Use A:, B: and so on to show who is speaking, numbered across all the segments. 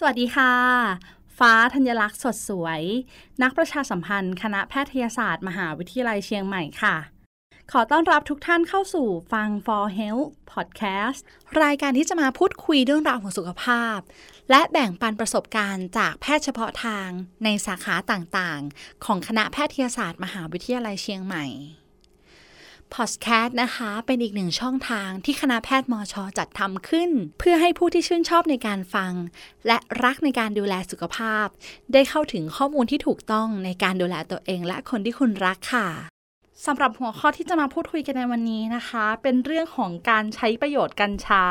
A: สวัสดีค่ะ ฟ้าธัญลักษณ์สดสวย นักประชาสัมพันธ์ คณะแพทยศาสตร์ มหาวิทยาลัยเชียงใหม่ค่ะ ขอต้อนรับทุกท่านเข้าสู่ฟัง For Health Podcast รายการที่จะมาพูดคุยเรื่องราวของสุขภาพ และแบ่งปันประสบการณ์จากแพทย์เฉพาะทางในสาขาต่างๆ ของคณะแพทยศาสตร์ มหาวิทยาลัยเชียงใหม่ พอดแคสต์นะคะ เป็นอีกหนึ่งช่องทางที่คณะแพทย์มอชอจัดทำขึ้น เพื่อให้ผู้ที่ชื่นชอบในการฟัง และรักในการดูแลสุขภาพ ได้เข้าถึงข้อมูลที่ถูกต้องในการดูแลตัวเองและคนที่คุณรักค่ะ สำหรับหัวข้อที่จะมาพูดคุยกันในวันนี้นะคะ เป็นเรื่องของการใช้ประโยชน์กัญชา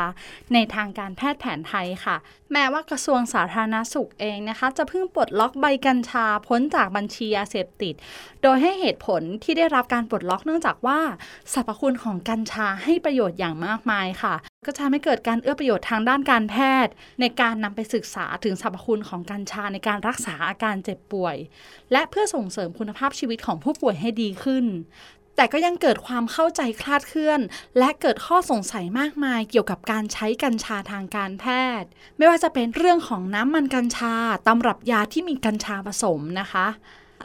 A: ในทางการแพทย์แผนไทยค่ะ แม้ว่ากระทรวงสาธารณสุขเองนะคะ จะเพิ่งปลดล็อกใบกัญชาพ้นจากบัญชียาเสพติด โดยให้เหตุผลที่ได้รับการปลดล็อกเนื่องจากว่าสรรพคุณของกัญชาให้ประโยชน์อย่างมากมายค่ะ ก็จะทำให้เกิดการเอื้อประโยชน์ทางด้านการแพทย์ ในการนำไปศึกษาถึงสรรพคุณของกัญชาในการรักษาอาการเจ็บป่วย และเพื่อส่งเสริมคุณภาพชีวิตของผู้ป่วยให้ดีขึ้น แต่ก็ยังเกิดความเข้าใจคลาดเคลื่อน และเกิดข้อสงสัยมากมายเกี่ยวกับการใช้กัญชาทางการแพทย์ ไม่ว่าจะเป็นเรื่องของน้ำมันกัญชาตำรับยาที่มีกัญชาผสมนะคะ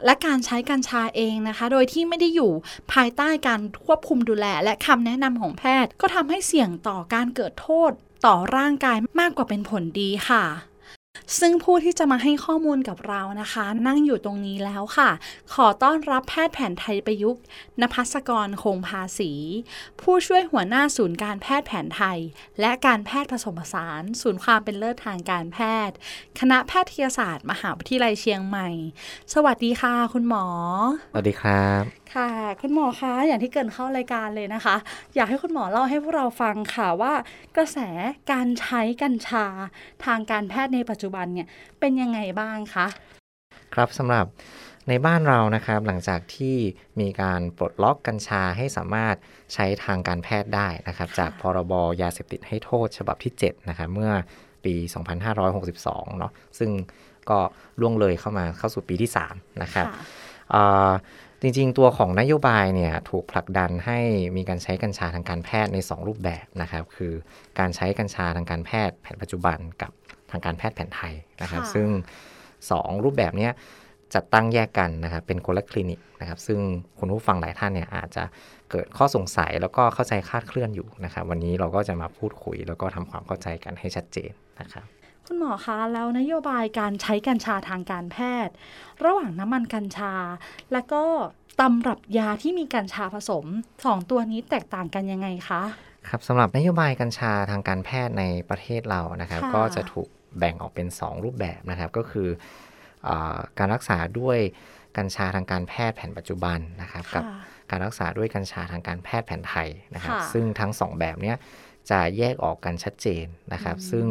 A: และการใช้กัญชาเองนะคะ โดยที่ไม่ได้อยู่ภายใต้การควบคุมดูแล และคำแนะนำของแพทย์ ก็ทำให้เสี่ยงต่อการเกิดโทษต่อร่างกายมากกว่าเป็นผลดีค่ะ ซึ่งผู้ที่จะมาให้ข้อมูลกับเรานะคะ นั่งอยู่ตรงนี้แล้วค่ะ ขอต้อนรับแพทย์แผนไทยประยุกต์นภัสกรคงภาษี ผู้ช่วยหัวหน้าศูนย์การแพทย์แผนไทย และการแพทย์ผสมผสาน ศูนย์ความเป็นเลิศทางการแพทย์ คณะแพทยศาสตร์ มหาวิทยาลัยเชียงใหม่ สวัสดีค่ะ คุณหมอ
B: สวัสดีครับ
A: ค่ะ คุณหมอคะอย่างที่เกรินเข้ารายการเลยนะคะ อยากให้คุณหมอเล่าให้พวกเราฟังค่ะว่ากระแสการใช้กัญชา ทางการแพทย์ในปัจจุบันเนี่ยเป็นยังไงบ้างคะ
B: ครับสำหรับในบ้านเรานะครับหลังจากที่มีการปลดล็อกกัญชาให้สามารถใช้ทางการแพทย์ได้นะครับ จากพรบยาเสพติดให้โทษฉบับที่7นะครับเมื่อปี 2562 เนาะซึ่งก็ล่วงเลยเข้ามาเข้าสู่ปีที่ 3 นะครับ
A: ค่ะ
B: อ่า จริงๆ ตัวของนโยบายเนี่ยถูกผลักดันให้มีการใช้กัญชาทางการแพทย์ใน 2 รูปแบบนะครับ คือการใช้กัญชาทางการแพทย์แผนปัจจุบันกับทางการแพทย์แผนไทยนะครับ
A: ค่ะ
B: ซึ่ง 2 รูปแบบเนี้ยจัดตั้งแยกกันนะครับ เป็นคนละคลินิกนะครับ ซึ่งคุณผู้ฟังหลายท่านเนี่ยอาจจะเกิดข้อสงสัยแล้วก็เข้าใจคลาดเคลื่อนอยู่นะครับ วันนี้เราก็จะมาพูดคุย แล้วก็ทำความเข้าใจกันให้ชัดเจนนะครับ
A: คุณหมอคะแล้วนโยบายการใช้กัญชาทางการแพทย์ ระหว่างน้ำมันกัญชา และก็ตำรับยาที่มีกัญชาผสมสองตัวนี้แตกต่างกันยังไงคะ
B: ครับสำหรับนโยบายกัญชาทางการแพทย์ในประเทศเรานะครับ
A: ค่ะ
B: ก็จะถูกแบ่งออกเป็น 2 รูปแบบนะครับก็คืออาการรักษาด้วยกัญชาทางการแพทย์แผนปัจจุบันนะครับกับ
A: ค่ะ
B: การรักษาด้วยกัญชาทางการแพทย์แผนไทยนะครับ
A: ค่ะ
B: ซึ่งทั้งสองแบบเนี้ยจะแยกออกกันชัดเจนนะครับ ซึ่ง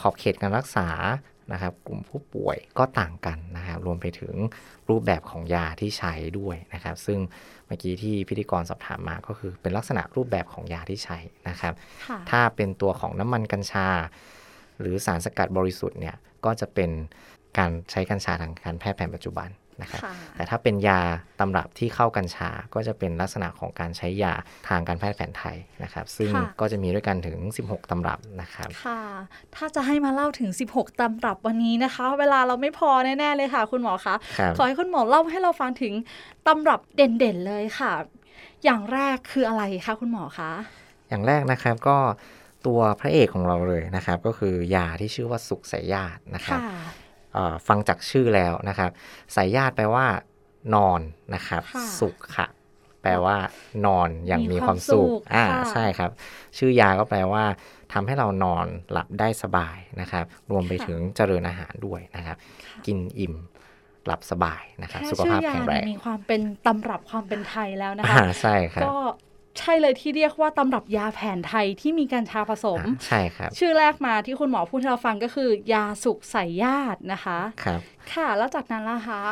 B: ขอบเขตการรักษานะครับ กลุ่มผู้ป่วยก็ต่างกันนะครับ รวมไปถึงรูปแบบของยาที่ใช้ด้วยนะครับ ซึ่งเมื่อกี้ที่พิธีกรสอบถามมาก็คือเป็นลักษณะรูปแบบของยาที่ใช้นะครับ
A: ค่ะ
B: ถ้าเป็นตัวของน้ำมันกัญชา หรือสารสกัดบริสุทธิ์เนี่ยก็จะเป็นการใช้กัญชาทางการแพทย์แผนปัจจุบัน นะครับ
A: ค่ะ
B: แต่ถ้าเป็นยาตำรับที่เข้ากัญชาก็จะเป็นลักษณะของการใช้ยาทางการแพทย์แผนไทยนะครับ ซึ่ง
A: ค่ะ
B: ก็จะมีด้วยกันถึง 16 ตำรับนะครับ
A: ค่ะ ถ้าจะให้มาเล่าถึง 16 ตำรับวันนี้นะคะ เวลาเราไม่พอแน่ ๆ เลยค่ะ คุณหมอคะ
B: ครับ
A: ขอให้คุณหมอเล่าให้เราฟังถึงตำรับเด่นๆเลยค่ะ อย่างแรกคืออะไรคะคุณหมอคะ
B: อย่างแรกนะครับก็ตัวพระเอกของเราเลยนะครับ ก็คือยาที่ชื่อว่าสุขสายญาตินะครับ
A: ค่ะ
B: เอ่อ ฟังจากชื่อแล้วนะครับ สายญาติแปลว่า นอนนะครับ
A: ค่ะ
B: สุขค่ะ แปลว่า นอนอย่าง
A: มี
B: มี
A: ความ
B: ความสุข
A: สุข
B: อ่า
A: ค่ะ
B: ใช่ครับ ชื่อยาก็แปลว่าทำให้เรานอนหลับได้สบายนะครับ รวมไปถึงเจริญอาหารด้วยนะครับ กินอิ่มหลับสบายนะครับ
A: แค่
B: สุขภาพ
A: ชื่อยา
B: แข็งแรง
A: มีความเป็นตำรับความเป็นไทยแล้วนะคะ
B: อ่าใช่ครับ
A: ก็ ใช่เลยที่เรียกว่าตำรับยาแผนไทยที่มีกัญชาผสม
B: อ่าใช่ครับ
A: ชื่อแรกมาที่คุณหมอพูดให้เราฟังก็คือ ยาศุขไสยาศน์นะคะ
B: ครับ
A: ค่ะแล้วจากนั้นล่ะคะ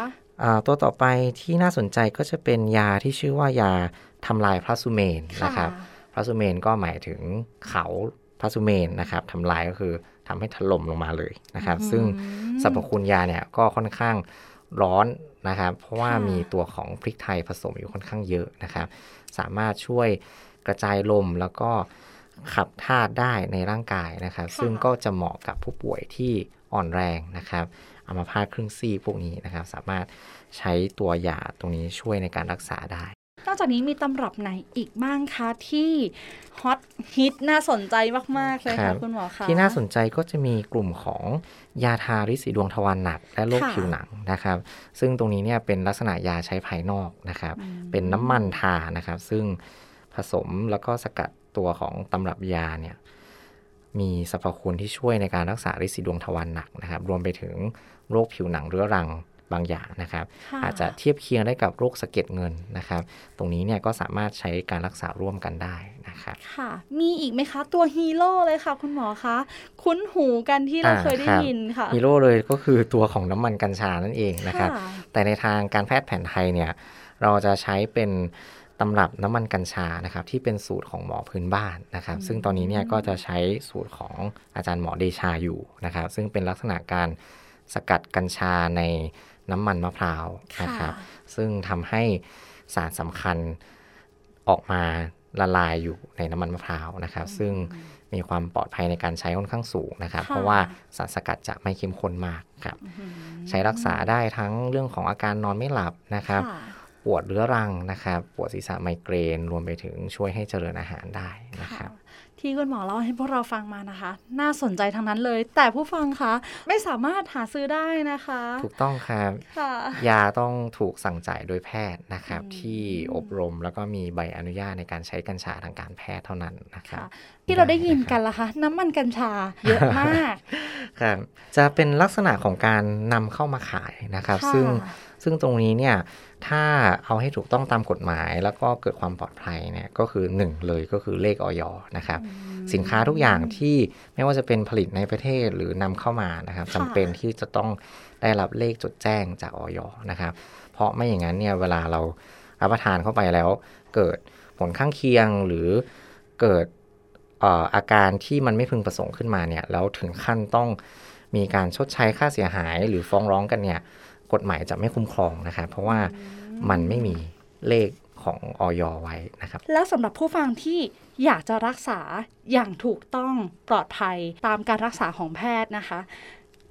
B: อ่าตัวต่อไปที่น่าสนใจก็จะเป็นยาที่ชื่อว่ายาทำลายพระสุเมรุนะครับพระสุเมรุก็หมายถึงเขาพระสุเมรุนะครับทำลายก็คือทำให้ถล่มลงมาเลยนะครับ
A: อืม
B: ซึ่งสรรพคุณยาเนี่ยก็ค่อนข้าง ร้อนนะครับ เพราะว่า
A: ค่ะ
B: มีตัวของพริกไทยผสมอยู่ค่อนข้างเยอะนะครับ สามารถช่วยกระจายลมแล้วก็ขับธาตุได้ในร่างกายนะครับ ซึ่งก็จะเหมาะกับผู้ป่วยที่อ่อนแรงนะครับอัมาพาตครึ่งซีกพวกนี้นะครับ สามารถใช้ตัวยาตรงนี้ช่วยในการรักษาได้
A: นอกจากนี้มีตำรับไหนอีกบ้างคะที่ฮอตฮิตน่าสนใจมาก ๆ เลย
B: ครั
A: ค่ะ
B: บ
A: คุณหมอคะ
B: ที่น่าสนใจก็จะมีกลุ่มของยาทาริดสีดวงทวารหนัก และโรค
A: ค่ะ
B: ผิวหนังนะครับ ซึ่งตรงนี้เนี่ยเป็นลักษณะยาใช้ภายนอกนะครับ
A: อืม
B: เป็นน้ำมันทานะครับ ซึ่งผสมแล้วก็สกัดตัวของตำรับยาเนี่ยมีสรรพคุณที่ช่วยในการรักษาริดสีดวงทวารหนักนะครับ รวมไปถึงโรคผิวหนังเรื้อรัง บางอย่างนะครับ
A: ค่
B: อาจจะเทียบเคียงได้กับโรคสะเก็ดเงินนะครับ ตรงนี้เนี่ยก็สามารถใช้การรักษาร่วมกันได้นะครับ
A: ค่ะ มีอีกไหมคะ ตัวฮีโร่เลยค่ะคุณหมอคะคุ้นหูกันที่เรา
B: อ่า
A: เคยได้
B: ครับ
A: ยินค่ะ
B: ฮีโร่เลยก็คือตัวของน้ำมันกัญชานั่นเองนะครับ
A: ค่ะ
B: แต่ในทางการแพทย์แผนไทยเนี่ยเราจะใช้เป็นตำรับน้ำมันกัญชานะครับที่เป็นสูตรของหมอพื้นบ้านนะครับ ซึ่งตอนนี้เนี่ยก็จะใช้สูตรของอาจารย์หมอเดชาอยู่นะครับ ซึ่งเป็นลักษณะการสกัดกัญชาใน น้ำมันมะพร้าวนะครับซึ่งทำให้สารสำคัญออกมาละลายอยู่ในน้ำมันมะพร้าวนะครับ ซึ่งมีความปลอดภัยในการใช้ค่อนข้างสูงนะครับ
A: ค่ะ
B: เพราะว่าสารสกัดจะไม่เข้มข้นมากครับ ใช้รักษาได้ทั้งเรื่องของอาการนอนไม่หลับนะครับ
A: ค่ะ
B: ปวดเรื้อรังนะครับ ปวดศีรษะไมเกรน รวมไปถึงช่วยให้เจริญอาหารได้นะครับ
A: ที่คุณหมอเล่าให้พวกเราฟังมานะคะ น่าสนใจทั้งนั้นเลย แต่ผู้ฟังคะไม่สามารถหาซื้อได้นะคะ
B: ถูกต้องครับ
A: ค่ะ
B: ยาต้องถูกสั่งจ่ายโดยแพทย์นะครับ
A: อืม
B: ที่อบรมแล้วก็มีใบอนุญาตในการใช้กัญชาทางการแพทย์เท่านั้นนะครับ
A: ค่ะที่เราได้ยินกันล่ะคะน้ำมันกัญชาเยอะมาก
B: ครับจะเป็นลักษณะของการนำเข้ามาขายนะครับ
A: ค่ะ
B: ซึ่ง ซึ่งตรงนี้เนี่ยถ้าเอาให้ถูกต้องตามกฎหมาย แล้วก็เกิดความปลอดภัยเนี่ยก็คือหนึ่งเลยก็คือเลขออยนะครับสินค้าทุกอย่างที่ไม่ว่าจะเป็นผลิตในประเทศหรือนำเข้ามานะครับ
A: ค่ะ
B: จำเป็นที่จะต้องได้รับเลขจดแจ้งจากออยนะครับ เพราะไม่อย่างนั้นเนี่ยเวลาเรารับประทานเข้าไปแล้ว เกิดผลข้างเคียงหรือเกิดเอ่ออาการที่มันไม่พึงประสงค์ขึ้นมาเนี่ยแล้วถึงขั้นต้องมีการชดใช้ค่าเสียหายหรือฟ้องร้องกันเนี่ย กฎหมายจะไม่คุ้มครองนะครับเพราะว่ามันไม่มีเลขของออยไว้นะครับ
A: แล้วสำหรับผู้ฟังที่อยากจะรักษาอย่างถูกต้องปลอดภัยตามการรักษาของแพทย์นะคะ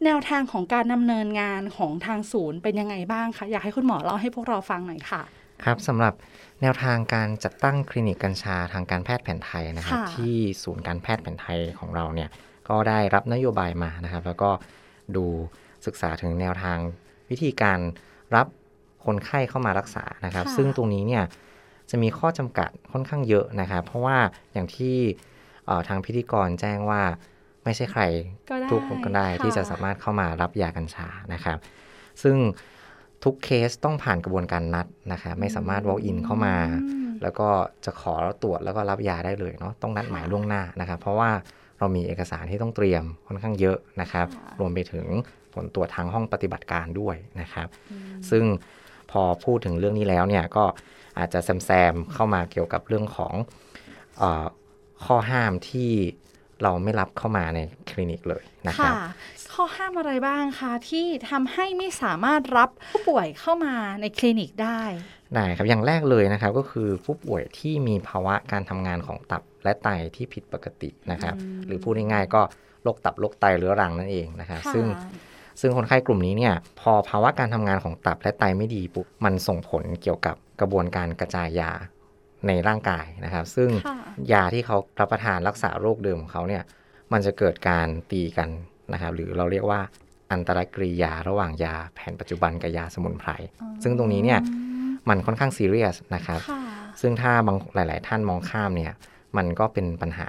A: แนวทางของการดำเนินงานของทางศูนย์เป็นยังไงบ้างคะ อยากให้คุณหมอเล่าให้พวกเราฟังหน่อยค่ะ
B: ครับสำหรับแนวทางการจัดตั้งคลินิกกัญชาทางการแพทย์แผนไทยนะครับ
A: ค่ะ
B: ที่ศูนย์การแพทย์แผนไทยของเราเนี่ยก็ได้รับนโยบายมานะครับ แล้วก็ดูศึกษาถึงแนวทาง วิธีการรับคนไข้เข้ามารักษานะครับ
A: ค่ะ
B: ซึ่งตรงนี้เนี่ยจะมีข้อจำกัดค่อนข้างเยอะนะครับ เพราะว่าอย่างที่เอ่อทางพิธีกรแจ้งว่าไม่ใช่ใคร
A: ก็ได้
B: ทุกคนก็ได้
A: ค่ะ
B: ที่จะสามารถเข้ามารับยากัญชานะครับ ซึ่งทุกเคสต้องผ่านกระบวนการนัดนะครับไม่สามารถ walk in เข้ามา
A: อืม
B: แล้วก็จะขอตรวจแล้วก็รับยาได้เลยเนาะต้องนัดหมาย
A: ค่ะ
B: ล่วงหน้านะครับ เพราะว่า เรามีเอกสารที่ต้องเตรียมค่อนข้างเยอะนะครับ
A: ค่ะ
B: รวมไปถึงผลตรวจทางห้องปฏิบัติการด้วยนะครับ
A: อืม
B: ซึ่งพอพูดถึงเรื่องนี้แล้วเนี่ยก็อาจจะแซมๆเข้ามาเกี่ยวกับเรื่องของเออข้อห้ามที่เราไม่รับเข้ามาในคลินิกเลยนะครับ
A: ค่ะข้อห้ามอะไรบ้างคะที่ทำให้ไม่สามารถรับผู้ป่วยเข้ามาในคลินิกได้
B: ได้ครับ อย่างแรกเลยนะครับก็คือผู้ป่วยที่มีภาวะการทำงานของตับและไตที่ผิดปกตินะครับ
A: อืม
B: หรือพูดง่ายๆก็โรคตับโรคไตเรื้อรังนั่นเองนะครับ
A: ค่ะ
B: ซึ่งซึ่งคนไข้กลุ่มนี้เนี่ยพอภาวะการทำงานของตับและไตไม่ดีปุ๊บมันส่งผลเกี่ยวกับกระบวนการกระจายยาในร่างกายนะครับ ซึ่ง
A: ค่ะ
B: ยาที่เขารับประทานรักษาโรคเดิมของเขาเนี่ยมันจะเกิดการตีกันนะครับหรือเราเรียกว่าอันตรกริยาระหว่างยาแผนปัจจุบันกับยาสมุนไพรซึ่งตรงนี้เนี่ย มันค่อนข้างซีเรียสนะครับ
A: ค่ะ
B: ซึ่งถ้าบางหลาย ๆ ท่านมองข้ามเนี่ยมันก็เป็นปัญหา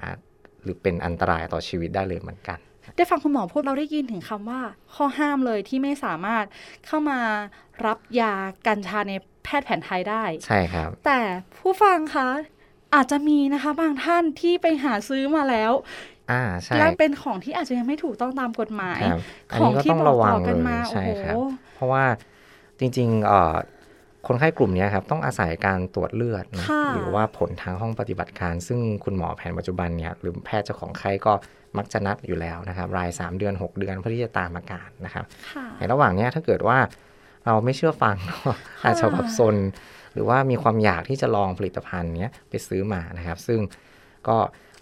B: หรือเป็นอันตรายต่อชีวิตได้เลยเหมือนกัน
A: ได้ฟังคุณหมอพูดเราได้ยินถึงคำว่า ข้อห้ามเลยที่ไม่สามารถเข้ามารับยากัญชาในแพทย์แผนไทยได้
B: ใช่ครับ
A: แต่ผู้ฟังคะอาจจะมีนะคะบางท่านที่ไปหาซื้อมาแล้ว
B: อ่าใช่
A: และเป็นของที่อาจจะยังไม่ถูกต้องตามกฎหมาย
B: ครับอัน
A: ของ
B: นี้ก็
A: ที่
B: ต้อง
A: บอก
B: ระวัง
A: ต่อ
B: เล
A: กัน
B: ย
A: มา
B: ใช่
A: โอ้โห
B: ครับเพราะว่าจริงๆเอ่อ คนไข้กลุ่มเนี้ยครับต้องอาศัยการตรวจเลือดนะ
A: ค่ะ
B: หรือว่าผลทางห้องปฏิบัติการ ซึ่งคุณหมอแผนปัจจุบันเนี่ยหรือแพทย์เจ้าของไข้ก็มักจะนัดอยู่แล้วนะครับ ราย 3 เดือน 6 เดือนเพื่อที่จะตามอาการนะครับ
A: ค่ะ
B: ในระหว่างเนี้ยถ้าเกิดว่าเราไม่เชื่อฟังอาจจะแบบซนหรือว่ามีความอยากที่จะลองผลิตภัณฑ์เนี้ยไปซื้อมานะครับ ซึ่งก็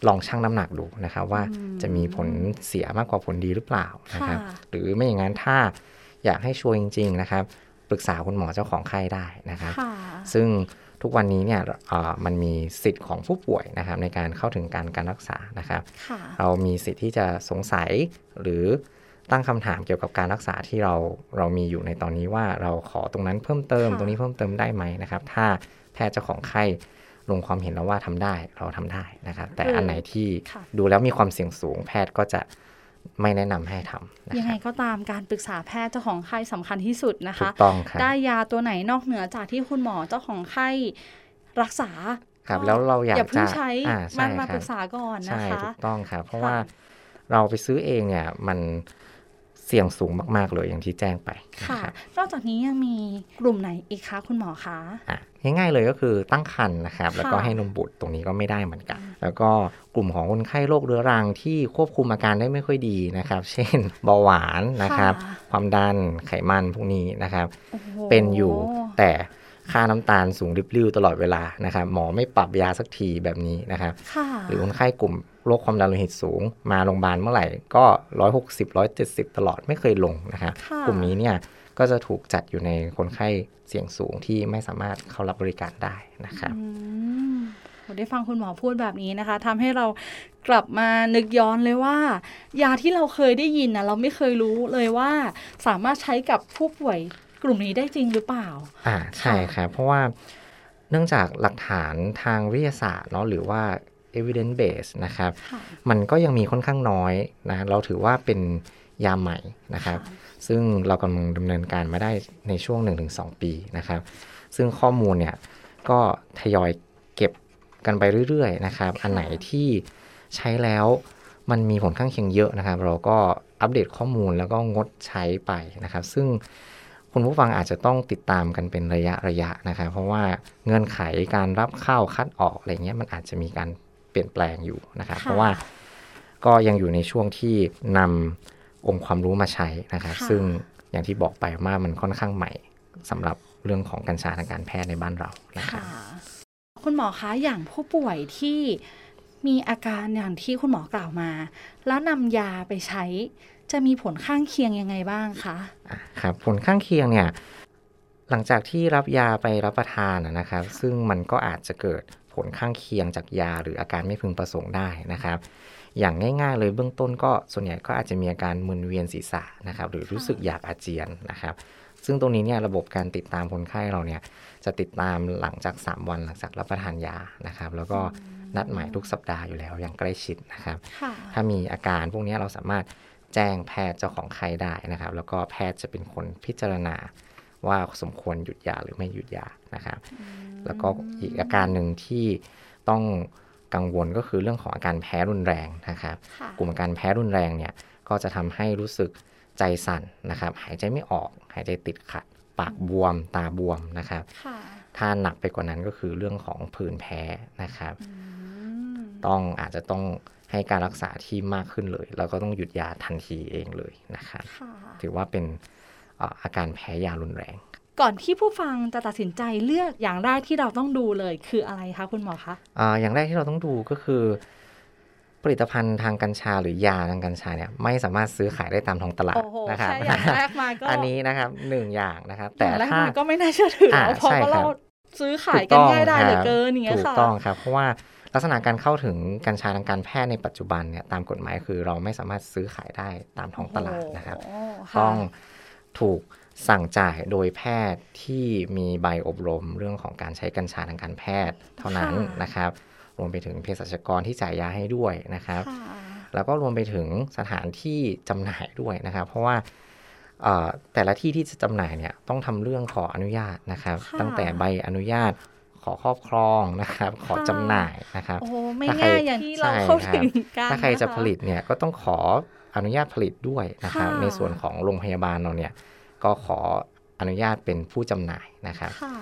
B: ลองชั่งน้ำหนักดูนะครับ ว่า
A: อืม
B: จะมีผลเสียมากกว่าผลดีหรือเปล่านะครับ
A: ค่ะ
B: หรือไม่อย่างนั้นถ้าอยากให้ชัวร์จริง ๆ นะครับ ปรึกษาคุณหมอเจ้าของไข้ได้นะครับ
A: ค่ะ
B: ซึ่งทุกวันนี้เนี่ยเอ่อมันมีสิทธิ์ของผู้ป่วยนะครับในการเข้าถึงการการรักษานะครับ
A: ค่ะ
B: เรามีสิทธิ์ที่จะสงสัยหรือตั้งคำถามเกี่ยวกับการรักษาที่เราเรามีอยู่ในตอนนี้ว่าเราขอตรงนั้นเพิ่มเติม
A: ค่ะ
B: ตรงนี้เพิ่มเติมได้ไหมนะครับ ถ้าแพทย์เจ้าของไข้ลงความเห็นแล้วว่าทำได้เราทำได้นะครับ แต่อันไหนที่
A: ค่ะ
B: ดูแล้วมีความเสี่ยงสูงแพทย์ก็จะ ไม่แนะนำให้ทำนะ
A: ยัง
B: ค
A: ไง
B: รับ
A: ก็ตามการปรึกษาแพทย์เจ้าของไข้สำคัญที่สุดนะ
B: ถู
A: คะ
B: กต้องครับ
A: ได้ยาตัวไหนนอกเหนือจากที่คุณหมอเจ้าของไข้รักษา
B: ครับ
A: ก็
B: แล้วเราอยาก
A: อย่าเพิ่ง
B: จะ
A: ใช้
B: อ่าใช่
A: มามา
B: ครับ
A: ปรึกษาก่อนนะ
B: ใช่
A: คะ
B: ถูกต้องครับเพราะ
A: ค่ะ
B: ว่าเราไปซื้อเองเนี่ยมันเสี่ยงสูงมาก ๆ เลยอย่างที่แจ้งไปนะ
A: ค่ะ
B: ครับ
A: นอกจากนี้ยังมีกลุ่มไหนอีกคะคุณหมอคะ
B: อะ ง่ายๆเลยก็คือตั้งครรภ์นะครับ แล้วก็
A: ค่ะ
B: ให้นมบุตรตรงนี้ก็ไม่ได้เหมือนกัน แล้วก็กลุ่มของคนไข้โรคเรื้อรังที่ควบคุมอาการได้ไม่ค่อยดีนะครับ เช่นเบาหวานนะครับ
A: ค่ะ
B: ความดันไขมันพวกนี้นะครับ
A: โอ้โห
B: เป็นอยู่แต่ค่าน้ำตาลสูงริบลิ่วตลอดเวลานะครับ หมอไม่ปรับยาสักทีแบบนี้นะครับ
A: ค่ะ
B: หรือคนไข้กลุ่มโรคความดันโลหิตสูง มาโรงพยาบาลเมื่อไหร่ก็160 170ตลอดไม่เคยลงนะครับ
A: ค่ะ
B: กลุ่มนี้เนี่ย ก็จะถูกจัดอยู่ในคนไข้เสี่ยงสูงที่ไม่สามารถเข้ารับบริการได้นะครับ
A: อืมโหได้ฟังคุณหมอพูดแบบนี้นะคะทำให้เรากลับมานึกย้อนเลยว่า ยาที่เราเคยได้ยินนะเราไม่เคยรู้เลยว่าสามารถใช้กับผู้ป่วยกลุ่มนี้ได้จริงหรือเปล่า
B: อ่าใช่ครับเพราะว่าเนื่องจากหลักฐานทางวิทยาศาสตร์เนาะหรือว่า evidence base นะครับ
A: ค่ะ
B: มันก็ยังมีค่อนข้างน้อยนะ เราถือว่าเป็นยาใหม่นะครับ ซึ่งเรากำลังดำเนินการมาได้ในช่วง 1-2 ปีนะครับ ซึ่งข้อมูลเนี่ยก็ทยอยเก็บกันไปเรื่อยๆนะครับ อันไหนที่ใช้แล้วมันมีผลข้างเคียงเยอะนะครับ เราก็อัปเดตข้อมูลแล้วก็งดใช้ไปนะครับ ซึ่งคุณผู้ฟังอาจจะต้องติดตามกันเป็นระยะระยะนะครับ เพราะว่าเงื่อนไขการรับเข้าคัดออกอะไรเงี้ยมันอาจจะมีการเปลี่ยนแปลงอยู่นะครับ เพราะว่าก็ยังอยู่ในช่วงที่นำ องค์ความรู้มาใช้นะครับ
A: ค่ะ
B: ซึ่งอย่างที่บอกไปว่ามันค่อนข้างใหม่สำหรับเรื่องของกัญชาทางการแพทย์ในบ้านเรานะครับ
A: ค่ะคุณหมอคะอย่างผู้ป่วยที่มีอาการอย่างที่คุณหมอกล่าวมา แล้วนำยาไปใช้ จะมีผลข้างเคียงยังไงบ้างคะ
B: อะครับผลข้างเคียงเนี่ยหลังจากที่รับยาไปรับประทานนะนะครับ ซึ่งมันก็อาจจะเกิดผลข้างเคียงจากยาหรืออาการไม่พึงประสงค์ได้นะครับ อย่างง่าย ๆ เลยเบื้องต้นก็ส่วนใหญ่ก็อาจจะมีอาการมึนเวียนศีรษะนะครับ หรือรู้สึกอยากอาเจียนนะครับ ซึ่งตรงนี้เนี่ยระบบการติดตามคนไข้เราเนี่ยจะติดตามหลังจาก 3 วันหลังจากรับประทานยานะครับ แล้วก็นัดหมายทุกสัปดาห์อยู่แล้วอย่างใกล้ชิดนะครับ
A: ค่ะ
B: ถ้ามีอาการพวกนี้เราสามารถแจ้งแพทย์เจ้าของไข้ได้นะครับ แล้วก็แพทย์จะเป็นคนพิจารณาว่าสมควรหยุดยาหรือไม่หยุดยานะครับ แล้วก็อีกอาการหนึ่งที่ต้อง กังวลก็คือเรื่องของอาการแพ้รุนแรงนะครับ
A: ค่ะ
B: กลุ่มอาการแพ้รุนแรงเนี่ยก็จะทำให้รู้สึกใจสั่นนะครับ หายใจไม่ออก หายใจติดขัด ปากบวม ตาบวมนะครับ
A: ค่ะ
B: ถ้าหนักไปกว่านั้นก็คือเรื่องของผื่นแพ้นะครับ
A: อืม
B: ต้องอาจจะต้องให้การรักษาที่มากขึ้นเลย แล้วก็ต้องหยุดยาทันทีเองเลยนะครับ
A: ค่ะ
B: ถือว่าเป็นเอ่ออาการแพ้ยารุนแรง
A: ก่อนที่ผู้ฟังจะตัดสินใจเลือกอย่างแรกที่เราต้องดูเลยคืออะไรคะคุณหมอคะ
B: อ่าอย่างแรกที่เราต้องดูก็คือ ผลิตภัณฑ์ทางกัญชาหรือยาทางกัญชาเนี่ยไม่สามารถซื้อขายได้ตามท้องตลาด
A: โอ้โห
B: นะครับ
A: แค่อย่างแรกมาก็
B: อันนี้นะครับหนึ่งอย่างนะครับ
A: แต่
B: แต่
A: แรก
B: ถ้า
A: มาก็ไม่น่าเชื่อถือ
B: อ่า
A: เพราะ
B: ใช่
A: ว่า
B: ครั
A: เรา
B: บ
A: ซื้อขายกันง่ายได้เหลือเกินอย่างเงี้ย
B: ถูก
A: ค่ะ
B: ต้องครับเพราะว่าลักษณะการเข้าถึงกัญชาทางการแพทย์ในปัจจุบันเนี่ยตามกฎหมายคือเราไม่สามารถซื้อขายได้ตามท้องตลาดนะครับ
A: โอ้ค่ะ
B: ต้องถูก สั่งจ่ายโดยแพทย์ที่มีใบอบรมเรื่องของการใช้กัญชาทางการแพทย์เท่านั้นนะครับ รวมไปถึงเภสัชกรที่จ่ายยาให้ด้วยนะครับ
A: ค่ะ
B: แล้วก็รวมไปถึงสถานที่จำหน่ายด้วยนะครับ เพราะว่าเอ่อแต่ละที่ที่จะจำหน่ายเนี่ยต้องทำเรื่องขออนุญาตนะครับ
A: ค่ะ
B: ตั้งแต่ใบอนุญาตขออครอบครองนะครับ ขอ
A: ค่ะ
B: จำหน่ายนะครับ
A: โอ้ไม่
B: ถ้าใคร
A: ง่ายอย่างที่เรา
B: ใช่
A: เข้า
B: ครับ
A: ถึงกัน
B: ถ้าใครจะ
A: น
B: ผลิตเนี่ยก็ต้องขออนุญาตผลิตด้วยนะครับ
A: ค่ะ
B: ในส่วนของโรงพยาบาลเราเนี่ย ก็ขออนุญาตเป็นผู้จำหน่ายนะครับ
A: ค่ะ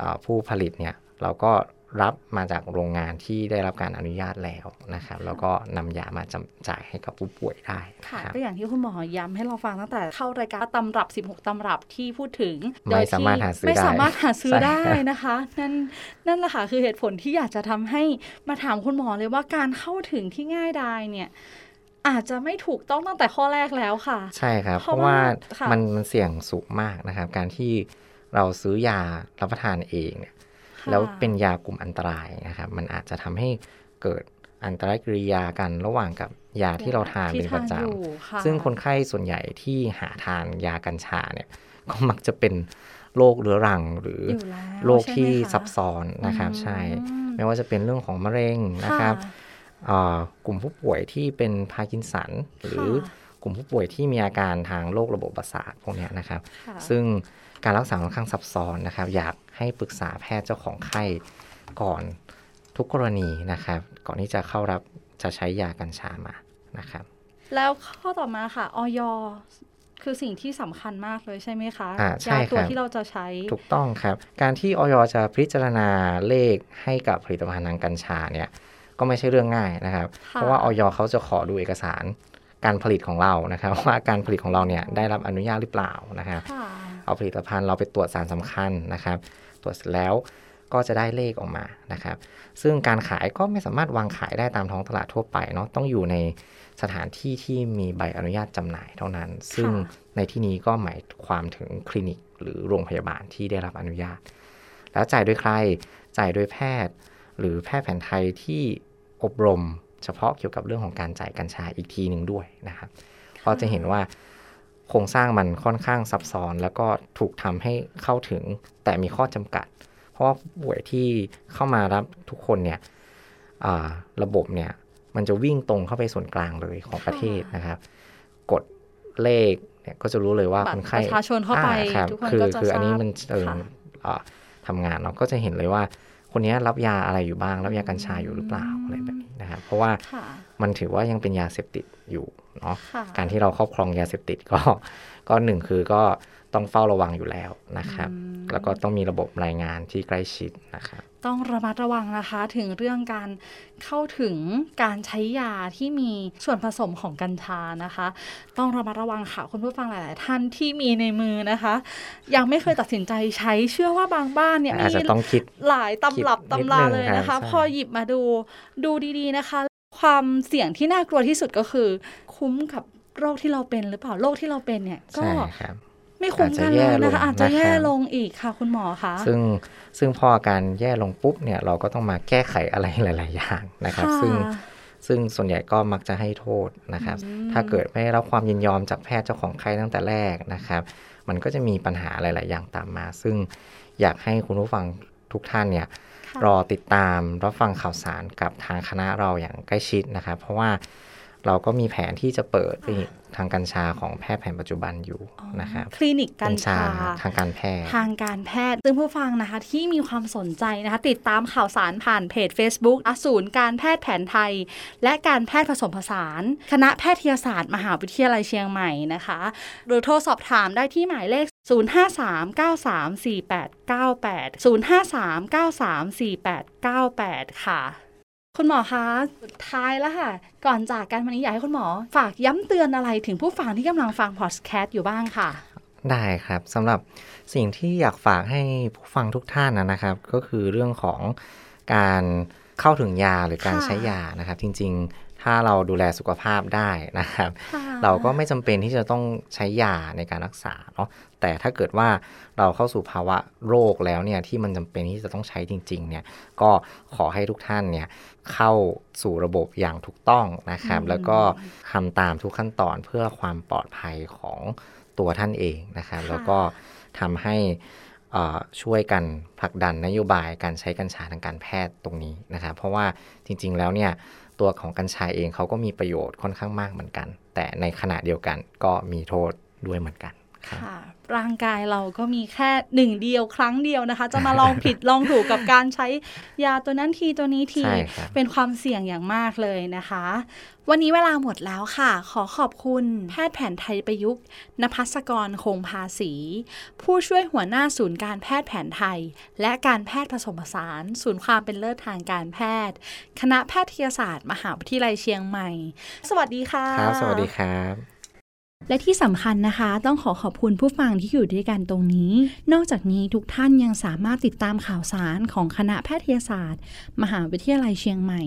B: อ่าผู้ผลิตเนี่ยเราก็รับมาจากโรงงานที่ได้รับการอนุญาตแล้วนะครับ แล้วก็นำยามาจำจ่ายให้กับผู้ป่วยได้
A: ค่ะ
B: นะครับ
A: ก็อย่างที่คุณหมอย้ำให้เราฟังตั้งแต่เข้ารายการตำรับ 16 ตำรับที่พูดถึง
B: ไม่
A: โดย
B: สามารถหาซื้อ
A: ไม่
B: ได้
A: สามารถหาซื้อ
B: ใช่
A: ได้
B: ครับ
A: นะคะ นั่นนั่นแหละค่ะคือเหตุผลที่อยากจะทำให้มาถามคุณหมอเลยว่าการเข้าถึงที่ง่ายดายเนี่ย อาจจะไม่ถูกต้องตั้งแต่ข้อแรกแล้วค่ะ
B: ใช่ครับ
A: เพ
B: เพ
A: ราะ
B: ราะว่า
A: ว่าค่ะ
B: มันมันเสี่ยงสูงมากนะครับ การที่เราซื้อยารับประทานเองเนี่ย
A: ค่ะ
B: แล้วเป็นยากลุ่มอันตรายนะครับ มันอาจจะทำให้เกิดอันตรายกริยากันระหว่างกับยาที่เราทาน
A: ที่
B: เป็นประจ
A: ทานอยู่ค่ะำ
B: ซึ่งคนไข้ส่วนใหญ่ที่หาทานยากัญชาเนี่ยก็มักจะเป็นโรคเรื้อรังหรืออยู่
A: แล้ว
B: โรคที่
A: ใช่ไหมคะ
B: ซับซ้อนนะครับ
A: อืม
B: ใช่ ไม่ว่าจะเป็นเรื่องของมะเร็งนะครับ
A: ค่ะ
B: อ่า กลุ่มผู้ป่วยที่เป็นพาร์กินสัน หรือ
A: ค่ะ
B: กลุ่มผู้ป่วยที่มีอาการทางโรคระบบประสาทพวกเนี้ยนะครับ
A: ค่ะ
B: ซึ่งการรักษาค่อนข้างซับซ้อนนะครับ อยากให้ปรึกษาแพทย์เจ้าของไข้ก่อนทุกกรณีนะครับ ก่อนที่จะเข้ารับจะใช้ยากัญชามานะครับ
A: แล้วข้อต่อมาค่ะออยคือสิ่งที่สำคัญมากเลยใช่ไหมคะ
B: อ่าใช่
A: ยาตัว
B: ครับ
A: ที่เราจะใช้
B: ถูกต้องครับ การที่ออยจะพิจารณาเลขให้กับผลิตภัณฑ์ทางกัญชาเนี่ย ก็ไม่ใช่เรื่องง่ายนะครับ
A: ค่ะ
B: เพราะว่าออยเขาจะขอดูเอกสารการผลิตของเรานะครับ ว่าการผลิตของเราเนี่ยได้รับอนุญาตหรือเปล่านะครับ
A: ค่ะ
B: เอาผลิตภัณฑ์เราไปตรวจสารสำคัญนะครับ ตรวจเสร็จแล้วก็จะได้เลขออกมานะครับ ซึ่งการขายก็ไม่สามารถวางขายได้ตามท้องตลาดทั่วไปเนาะต้องอยู่ในสถานที่ที่มีใบอนุญาตจำหน่ายเท่านั้น ซึ่งในที่นี้ก็หมายความถึงคลินิกหรือโรงพยาบาลที่ได้รับอนุญาต แล้วจ่ายโดยใครจ่ายโดยแพทย์ หรือแพทย์แผนไทยที่ อบรม เฉพาะเกี่ยวกับเรื่องของการจ่ายกัญชาอีกทีหนึ่งด้วยนะครับเพราะจะเห็นว่าโครงสร้างมันค่อนข้างซับซ้อน แล้วก็ถูกทำให้เข้าถึงแต่มีข้อจำกัด เพราะว่าผู้ป่วยที่เข้ามารับทุกคนเนี่ยอ่าระบบเนี่ยมันจะวิ่งตรงเข้าไปส่วนกลางเลยของประเทศนะครับ กดเลขเนี่ยก็จะรู้เลยว่า
A: บัตร
B: คนไข้
A: ประชาชนเข้าไป
B: อ่ครับ
A: ทุกคน
B: คือ
A: ก็จะ
B: คืออันนี้
A: ทราบ
B: มันเออ
A: ค่ะ
B: อ่าทำงานเนาะก็จะเห็นเลยว่า คนนี้รับยาอะไรอยู่บ้าง รับยากัญชาอยู่หรือเปล่าอะไรแบบนี้นะครับเพราะว่า
A: ค่ะ
B: มันถือว่ายังเป็นยาเสพติดอยู่เนาะ
A: ค่ะ
B: การที่เราครอบครองยาเสพติดก็ก็หนึ่งคือก็ต้องเฝ้าระวังอยู่แล้วนะครับ
A: อืม
B: แล้วก็ต้องมีระบบรายงานที่ใกล้ชิดนะครับ
A: ต้องระมัดระวังนะคะถึงเรื่องการเข้าถึงการใช้ยาที่มีส่วนผสมของกัญชานะคะ ต้องระมัดระวังค่ะคุณผู้ฟังหลาย ๆ ท่านที่มีในมือนะคะ ยังไม่เคยตัดสินใจใช้เชื่อว่าบางบ้านเนี่ย
B: อาจจะ
A: มี
B: ต้องคิด
A: หลายตำรับ
B: คิดนิด
A: ตำรา
B: นึง
A: เลยนะ
B: ครั
A: คะ
B: บใช่
A: พอหยิบมาดูดูดี ๆ นะคะ ความเสี่ยงที่น่ากลัวที่สุดก็คือ คุ้มกับโรคที่เราเป็นหรือเปล่าโรคที่เราเป็นเนี่ยก็
B: ใช่ครับ
A: ไม่คุ้มกันเลยนะคะ
B: อา
A: อา
B: จ
A: จ
B: จะ
A: จะ
B: แย่
A: แย่
B: ล
A: ล
B: ง
A: ง
B: นะครับ
A: อีกค่ะคุณหมอคะ
B: ซึ่งซึ่งพออาการแย่ลงปุ๊บเนี่ยเราก็ต้องมาแก้ไขอะไรหลาย ๆ อย่างนะครับ
A: ค่ะ
B: ซึ่งซึ่งส่วนใหญ่ก็มักจะให้โทษนะครับ
A: อืม
B: ถ้าเกิดไม่ได้รับความยินยอมจากแพทย์เจ้าของไข้ตั้งแต่แรกนะครับ มันก็จะมีปัญหาหลาย ๆ อย่างตามมา ซึ่งอยากให้คุณผู้ฟังทุกท่านเนี่ย
A: ค่ะ
B: รอติดตามรับฟังข่าวสารกับทางคณะเราอย่างใกล้ชิดนะครับ เพราะว่า เราก็มีแผนที่จะเปิดคลินิกทางกัญชาของแพทย์แผนปัจจุบันอยู่นะครับ
A: คลินิกกัญชา
B: ทางการแพทย์
A: ทางการแพทย์ซึ่งผู้ฟังนะคะที่มีความสนใจนะคะ ติดตามข่าวสารผ่านเพจ Facebook อศูนย์การแพทย์แผนไทย และการแพทย์ผสมผสาน คณะแพทยศาสตร์ มหาวิทยาลัยเชียงใหม่นะคะหรือโทรสอบถามได้ที่หมายเลข 053-934898 053-934898 ค่ะ คุณหมอคะสุดท้ายแล้วค่ะ ก่อนจากกันวันนี้อยากให้คุณหมอ ฝากย้ำเตือนอะไรถึงผู้ฟังที่กำลังฟังพอดแคสต์อยู่บ้างค่ะ
B: ได้ครับสำหรับสิ่งที่อยากฝากให้ผู้ฟังทุกท่านนะครับ ก็คือเรื่องของการเข้าถึงยาหรือการใช้ยานะครับ จริง ๆ ถ้าเราดูแลสุขภาพได้นะครับ
A: ค่ะ
B: เราก็ไม่จำเป็นที่จะต้องใช้ยาในการรักษาเนาะแต่ถ้าเกิดว่าเราเข้าสู่ภาวะโรคแล้วเนี่ยที่มันจำเป็นที่จะต้องใช้จริง ๆ เนี่ยก็ขอให้ทุกท่านเนี่ยเข้าสู่ระบบอย่างถูกต้องนะครับ
A: อืม
B: แล้วก็ทำตามทุกขั้นตอนเพื่อความปลอดภัยของตัวท่านเองนะครับ แล้วก็ทำให้เอ่อช่วยกันผลักดันนโยบายการใช้กัญชาทางการแพทย์ตรงนี้นะครับ เพราะว่าจริง ๆ แล้วเนี่ย ตัวของกัญชาเองเขาก็มีประโยชน์ค่อนข้างมากเหมือนกัน แต่ในขณะเดียวกันก็มีโทษด้วยเหมือนกัน
A: ค่ะ ร่างกายเราก็มีแค่หนึ่งเดียวครั้งเดียวนะคะ จะมาลองผิดลองถูกกับการใช้ยาตัวนั้นทีตัวนี้ที
B: ใช่ครับ
A: เป็นความเสี่ยงอย่างมากเลยนะคะ วันนี้เวลาหมดแล้วค่ะ ขอขอบคุณแพทย์แผนไทยประยุกต์นภัสกรคงภาษี ผู้ช่วยหัวหน้าศูนย์การแพทย์แผนไทย และการแพทย์ผสมผสาน ศูนย์ความเป็นเลิศทางการแพทย์ คณะแพทยศาสตร์ มหาวิทยาลัยเชียงใหม่ สวัสดีค่ะ
B: ครับสวัสดีครับ
A: และที่สำคัญนะคะ ต้องขอขอบคุณผู้ฟังที่อยู่ด้วยกันตรงนี้ นอกจากนี้ทุกท่านยังสามารถติดตามข่าวสารของคณะแพทยศาสตร์ มหาวิทยาลัยเชียงใหม่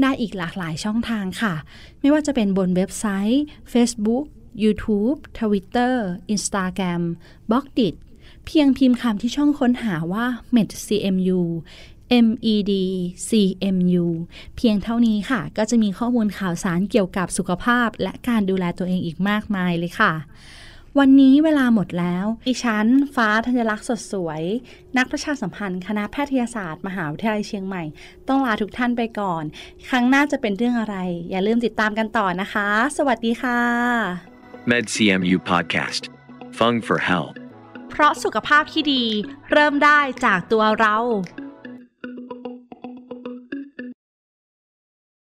A: ได้อีกหลากหลายช่องทางค่ะ ไม่ว่าจะเป็นบนเว็บไซต์ Facebook YouTube Twitter Instagram b l o g d i t เพียงพิมพ์คำที่ช่องค้นหาว่า medcmu med cmu เพียงเท่านี้ค่ะ ก็จะมีข้อมูลข่าวสารเกี่ยวกับสุขภาพ และการดูแลตัวเองอีกมากมายเลยค่ะ วันนี้เวลาหมดแล้ว ดิฉัน ฟ้าธัญลักษณ์สดสวย นักประชาสัมพันธ์ คณะแพทยศาสตร์ มหาวิทยาลัยเชียงใหม่ ต้องลาทุกท่านไปก่อน ครั้งหน้าจะเป็นเรื่องอะไร อย่าลืมติดตามกันต่อนะคะ สวัสดีค่ะ
C: MedCMU Podcast. Fung for Health.
A: เพราะสุขภาพที่ดี เริ่มได้จากตัวเรา